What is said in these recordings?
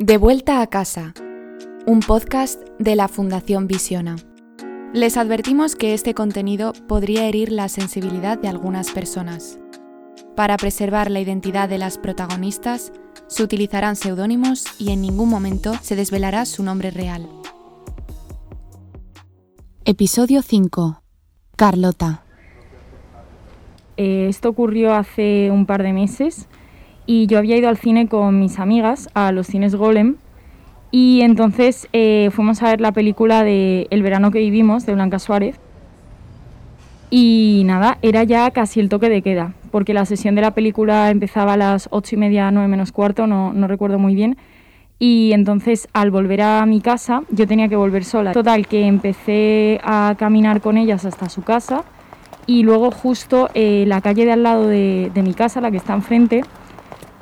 De vuelta a casa, un podcast de la Fundación Visiona. Les advertimos que este contenido podría herir la sensibilidad de algunas personas. Para preservar la identidad de las protagonistas, se utilizarán seudónimos y en ningún momento se desvelará su nombre real. Episodio 5. Carlota. Eh, esto ocurrió hace un par de meses y yo había ido al cine con mis amigas a los cines Golem y entonces eh, fuimos a ver la película de El verano que vivimos de Blanca Suárez y nada, era ya casi el toque de queda porque la sesión de la película empezaba a las ocho y media, nueve menos cuarto, no, no recuerdo muy bien y entonces al volver a mi casa yo tenía que volver sola. Total, que empecé a caminar con ellas hasta su casa y luego justo eh, la calle de al lado de, mi casa, la que está enfrente,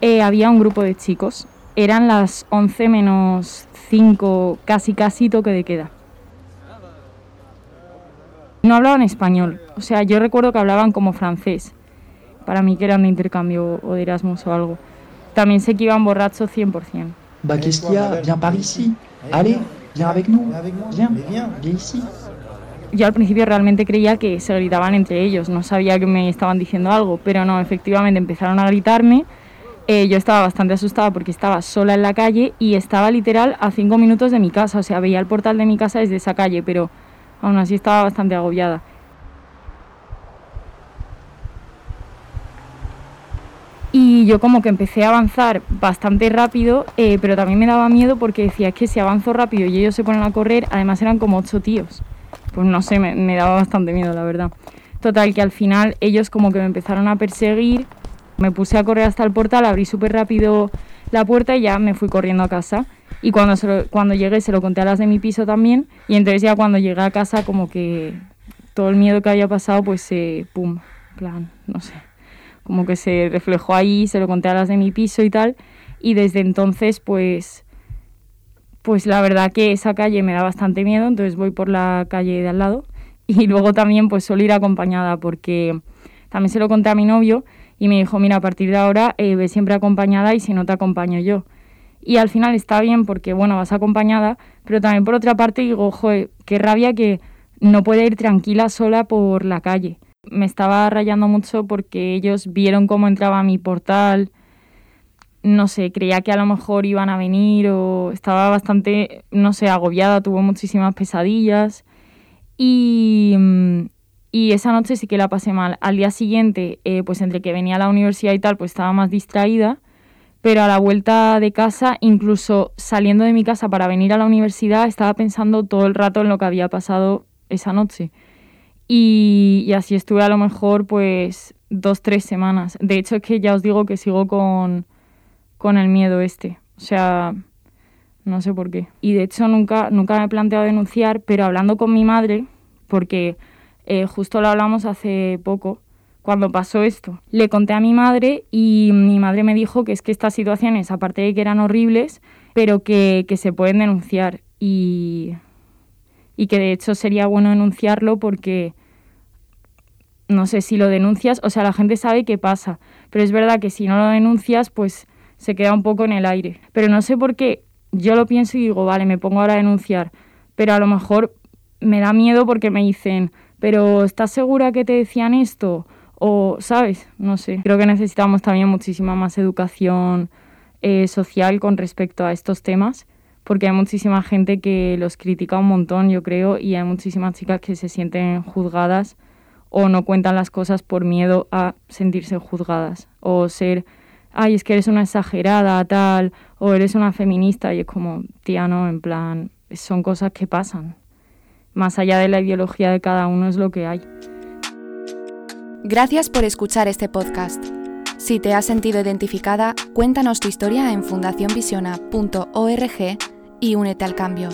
eh, había un grupo de chicos. Eran las 11 menos 5, casi casi toque de queda. No hablaban español, o sea, yo recuerdo que hablaban como francés. Para mí que eran de intercambio o de Erasmus o algo. También sé que iban borrachos 100%. Bah, qu'est-ce qu'il y a Viens par ici. Allez, viens avec nous. Viens, viens ici yo al principio realmente creía que se gritaban entre ellos, no sabía que me estaban diciendo algo, pero no, efectivamente empezaron a gritarme. Eh, yo estaba bastante asustada porque estaba sola en la calle y estaba literal a cinco minutos de mi casa, o sea, veía el portal de mi casa desde esa calle, pero aún así estaba bastante agobiada. Y yo como que empecé a avanzar bastante rápido, eh, pero también me daba miedo porque decía, es que si avanzo rápido y ellos se ponen a correr, además eran como ocho tíos pues no sé, me, daba bastante miedo, la verdad. Total, que al final ellos como que me empezaron a perseguir, me puse a correr hasta el portal, abrí súper rápido la puerta y ya me fui corriendo a casa. Y cuando, cuando llegué se lo conté a las de mi piso también. Y entonces ya cuando llegué a casa como que todo el miedo que había pasado pues se, pum, plan, no sé, como que se reflejó ahí, se lo conté a las de mi piso y tal. Y desde entonces pues pues la verdad que esa calle me da bastante miedo, entonces voy por la calle de al lado y luego también pues suelo ir acompañada porque también se lo conté a mi novio y me dijo, mira, a partir de ahora eh, ve siempre acompañada y si no te acompaño yo. Y al final está bien porque, bueno, vas acompañada, pero también por otra parte digo, joder, qué rabia que no puede ir tranquila sola por la calle. Me estaba rayando mucho porque ellos vieron cómo entraba a mi portal, no sé, creía que a lo mejor iban a venir o estaba bastante, no sé, agobiada, tuvo muchísimas pesadillas y, y esa noche sí que la pasé mal. Al día siguiente, eh, pues entre que venía a la universidad y tal, pues estaba más distraída, pero a la vuelta de casa, incluso saliendo de mi casa para venir a la universidad, estaba pensando todo el rato en lo que había pasado esa noche. Y, así estuve a lo mejor pues dos, tres semanas. De hecho es que ya os digo que sigo con con el miedo este. O sea, no sé por qué. Y de hecho nunca, nunca me he planteado denunciar, pero hablando con mi madre, porque eh, justo lo hablamos hace poco, cuando pasó esto, le conté a mi madre y mi madre me dijo que es que estas situaciones, aparte de que eran horribles, pero que, que se pueden denunciar y, y que de hecho sería bueno denunciarlo porque no sé si lo denuncias, o sea, la gente sabe qué pasa, pero es verdad que si no lo denuncias, pues se queda un poco en el aire. Pero no sé por qué yo lo pienso y digo, vale, me pongo ahora a denunciar, pero a lo mejor me da miedo porque me dicen, pero ¿estás segura que te decían esto? O, ¿sabes? No sé. Creo que necesitamos también muchísima más educación eh, social con respecto a estos temas, porque hay muchísima gente que los critica un montón, yo creo, y hay muchísimas chicas que se sienten juzgadas o no cuentan las cosas por miedo a sentirse juzgadas o ser ay, es que eres una exagerada, tal, o eres una feminista, y es como, tía, no, en plan, son cosas que pasan. Más allá de la ideología de cada uno es lo que hay. Gracias por escuchar este podcast. Si te has sentido identificada, cuéntanos tu historia en fundacionvisiona.org y únete al cambio.